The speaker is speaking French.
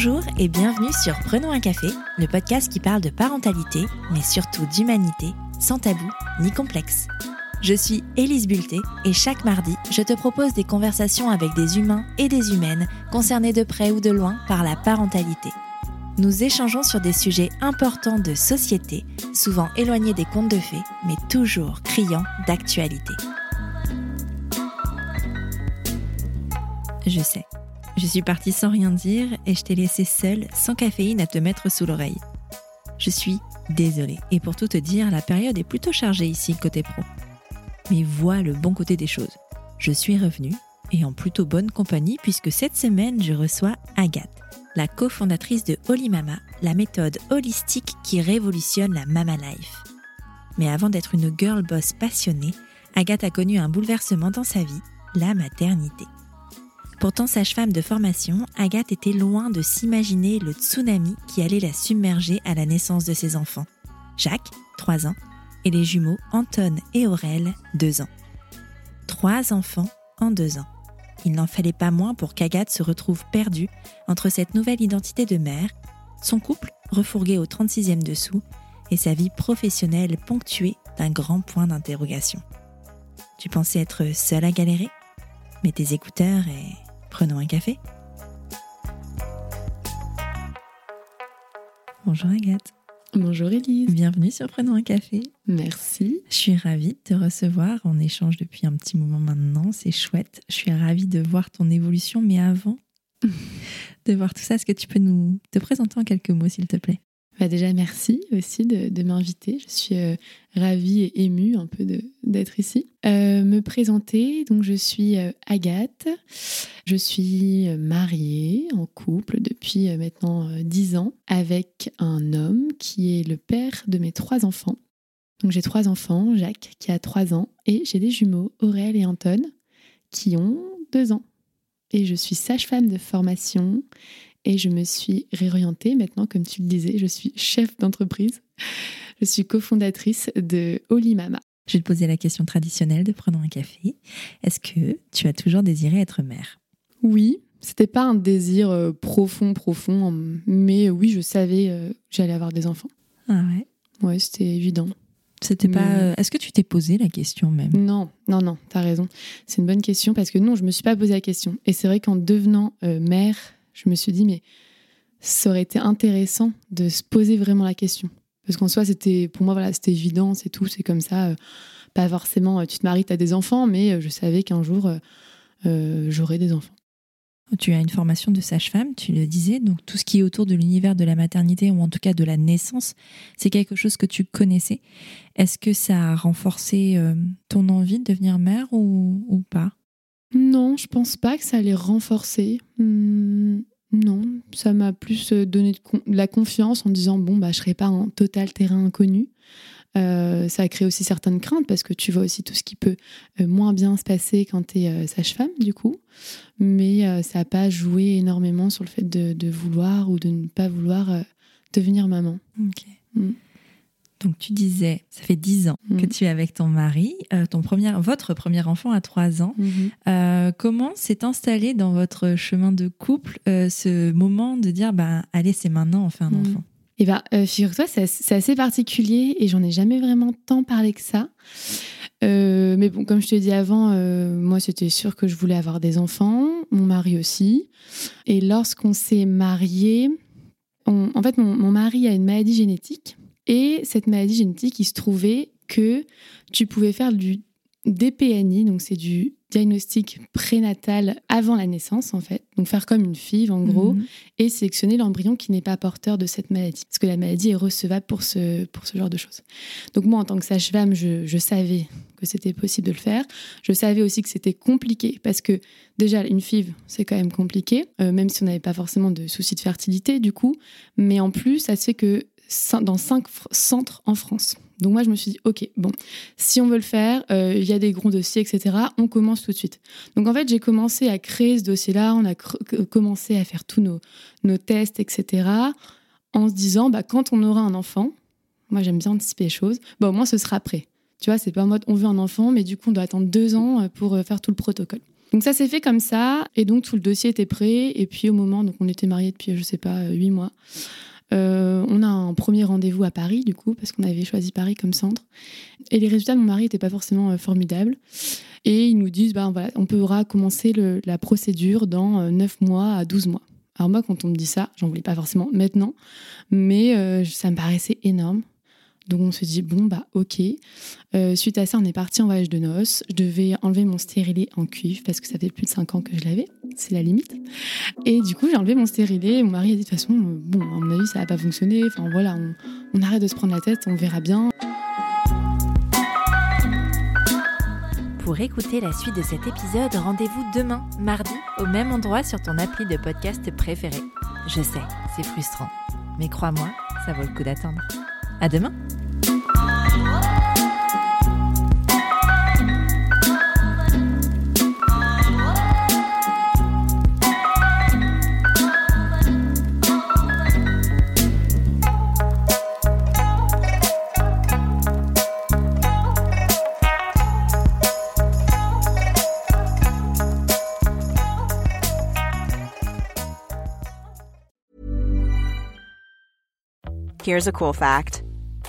Bonjour et bienvenue sur Prenons un café, le podcast qui parle de parentalité, mais surtout d'humanité, sans tabou ni complexe. Je suis Élise Bulté et chaque mardi, je te propose des conversations avec des humains et des humaines concernés de près ou de loin par la parentalité. Nous échangeons sur des sujets importants de société, souvent éloignés des contes de fées, mais toujours criants d'actualité. Je sais, je suis partie sans rien dire et je t'ai laissé seule, sans caféine, à te mettre sous l'oreille. Je suis désolée, et pour tout te dire, la période est plutôt chargée ici côté pro. Mais vois le bon côté des choses. Je suis revenue, et en plutôt bonne compagnie, puisque cette semaine, je reçois Agathe, la cofondatrice de Holy Mama, la méthode holistique qui révolutionne la Mama Life. Mais avant d'être une girl boss passionnée, Agathe a connu un bouleversement dans sa vie, la maternité. Pourtant, sage-femme de formation, Agathe était loin de s'imaginer le tsunami qui allait la submerger à la naissance de ses enfants. Jacques, 3 ans, et les jumeaux Anton et Aurel, 2 ans. Trois enfants en deux ans. Il n'en fallait pas moins pour qu'Agathe se retrouve perdue entre cette nouvelle identité de mère, son couple refourgué au 36e dessous et sa vie professionnelle ponctuée d'un grand point d'interrogation. Tu pensais être seule à galérer? Mets tes écouteurs et Prenons un café. Bonjour Agathe. Bonjour Elise. Bienvenue sur Prenons un café. Merci. Je suis ravie de te recevoir. On échange depuis un petit moment maintenant. C'est chouette. Je suis ravie de voir ton évolution. Mais avant de voir tout ça, est-ce que tu peux nous te présenter en quelques mots, s'il te plaît? Bah déjà, merci aussi de, m'inviter. Je suis euh, ravie et émue un peu d'être ici. Euh, me présenter, donc je suis euh, Agathe. Je suis mariée en couple depuis maintenant 10 ans avec un homme qui est le père de mes trois enfants. Donc j'ai trois enfants, Jacques qui a 3 ans et j'ai des jumeaux, Aurel et Anton, qui ont 2 ans. Et je suis sage-femme de formation et je me suis réorientée maintenant, comme tu le disais, je suis chef d'entreprise. Je suis cofondatrice de Holy Mama. Je vais te poser la question traditionnelle de Prenons un café. Est-ce que tu as toujours désiré être mère? Oui, c'était pas un désir euh, profond, profond, mais oui, je savais euh, que j'allais avoir des enfants. Ah ouais? Ouais, c'était évident. C'était pas. Euh, est-ce que tu t'es posé la question même? Non, non, non, t'as raison. C'est une bonne question parce que non, je me suis pas posé la question. Et c'est vrai qu'en devenant mère, je me suis dit, mais ça aurait été intéressant de se poser vraiment la question. Parce qu'en soi, c'était pour moi, voilà, c'était évident, c'est tout, c'est comme ça. Euh, pas forcément, euh, tu te maries, tu as des enfants, mais euh, je savais qu'un jour, j'aurais des enfants. Tu as une formation de sage-femme, tu le disais, donc tout ce qui est autour de l'univers de la maternité ou en tout cas de la naissance, c'est quelque chose que tu connaissais. Est-ce que ça a renforcé ton envie de devenir mère ou, ou pas? Non, je pense pas que ça allait renforcer. Hmm, non, ça m'a plus euh, donné de, la confiance en disant bon bah je serai pas un total terrain inconnu. Euh, ça a créé aussi certaines craintes parce que tu vois aussi tout ce qui peut euh, moins bien se passer quand tu es sage-femme du coup. Mais ça n'a pas joué énormément sur le fait de, vouloir ou de ne pas vouloir devenir maman. Ok. Hmm. Donc tu disais, ça fait dix ans que mm. tu es avec ton mari, euh, ton premier, votre premier enfant a trois ans. Mm-hmm. Euh, comment s'est installé dans votre chemin de couple euh, ce moment de dire, bah, allez, c'est maintenant, on fait un mm. enfant? Eh bien, figure-toi, c'est assez particulier et j'en ai jamais vraiment tant parlé que ça. mais bon, comme je te dis avant, moi c'était sûr que je voulais avoir des enfants, mon mari aussi. Et lorsqu'on s'est mariés, en fait, mon mari a une maladie génétique et cette maladie génétique, il se trouvait que tu pouvais faire du DPNI, donc c'est du diagnostic prénatal avant la naissance en fait, donc faire comme une FIV en gros, mhm. et sélectionner l'embryon qui n'est pas porteur de cette maladie, parce que la maladie est recevable pour ce, pour ce genre de choses. Donc moi en tant que sage-femme, je, savais que c'était possible de le faire, je savais aussi que c'était compliqué, parce que déjà une FIV c'est quand même compliqué, euh, même si on n'avait pas forcément de soucis de fertilité du coup, mais en plus ça se fait que dans cinq centres en France. Donc moi, je me suis dit, OK, bon, si on veut le faire, euh, il y a des gros dossiers, etc., on commence tout de suite. Donc en fait, j'ai commencé à créer ce dossier-là, on a commencé à faire tous nos, tests, etc., en se disant, bah, quand on aura un enfant, moi j'aime bien anticiper les choses, bon, au moins ce sera prêt. Tu vois, c'est pas en mode on veut un enfant, mais du coup on doit attendre deux ans euh, pour euh, faire tout le protocole. Donc ça s'est fait comme ça, et donc tout le dossier était prêt. Et puis au moment, donc on était mariés depuis, je sais pas, huit mois. Euh, on a un premier rendez-vous à Paris, du coup, parce qu'on avait choisi Paris comme centre. Et les résultats de mon mari n'étaient pas forcément euh, formidables. Et ils nous disent, ben voilà, on pourra commencer la procédure dans 9 euh, mois à 12 mois. Alors moi, quand on me dit ça, j'en voulais pas forcément maintenant, mais ça me paraissait énorme. Donc on se dit, bon, bah ok. Euh, suite à ça, on est parti en voyage de noces. Je devais enlever mon stérilet en cuivre parce que ça fait plus de 5 ans que je l'avais. C'est la limite. Et du coup, j'ai enlevé mon stérilet. Mon mari a dit, de toute façon, euh, bon, à mon avis, ça va pas fonctionner. Enfin voilà, on, on arrête de se prendre la tête, on verra bien. Pour écouter la suite de cet épisode, rendez-vous demain, mardi, au même endroit sur ton appli de podcast préféré. Je sais, c'est frustrant, mais crois-moi, ça vaut le coup d'attendre. À demain! Here's a cool fact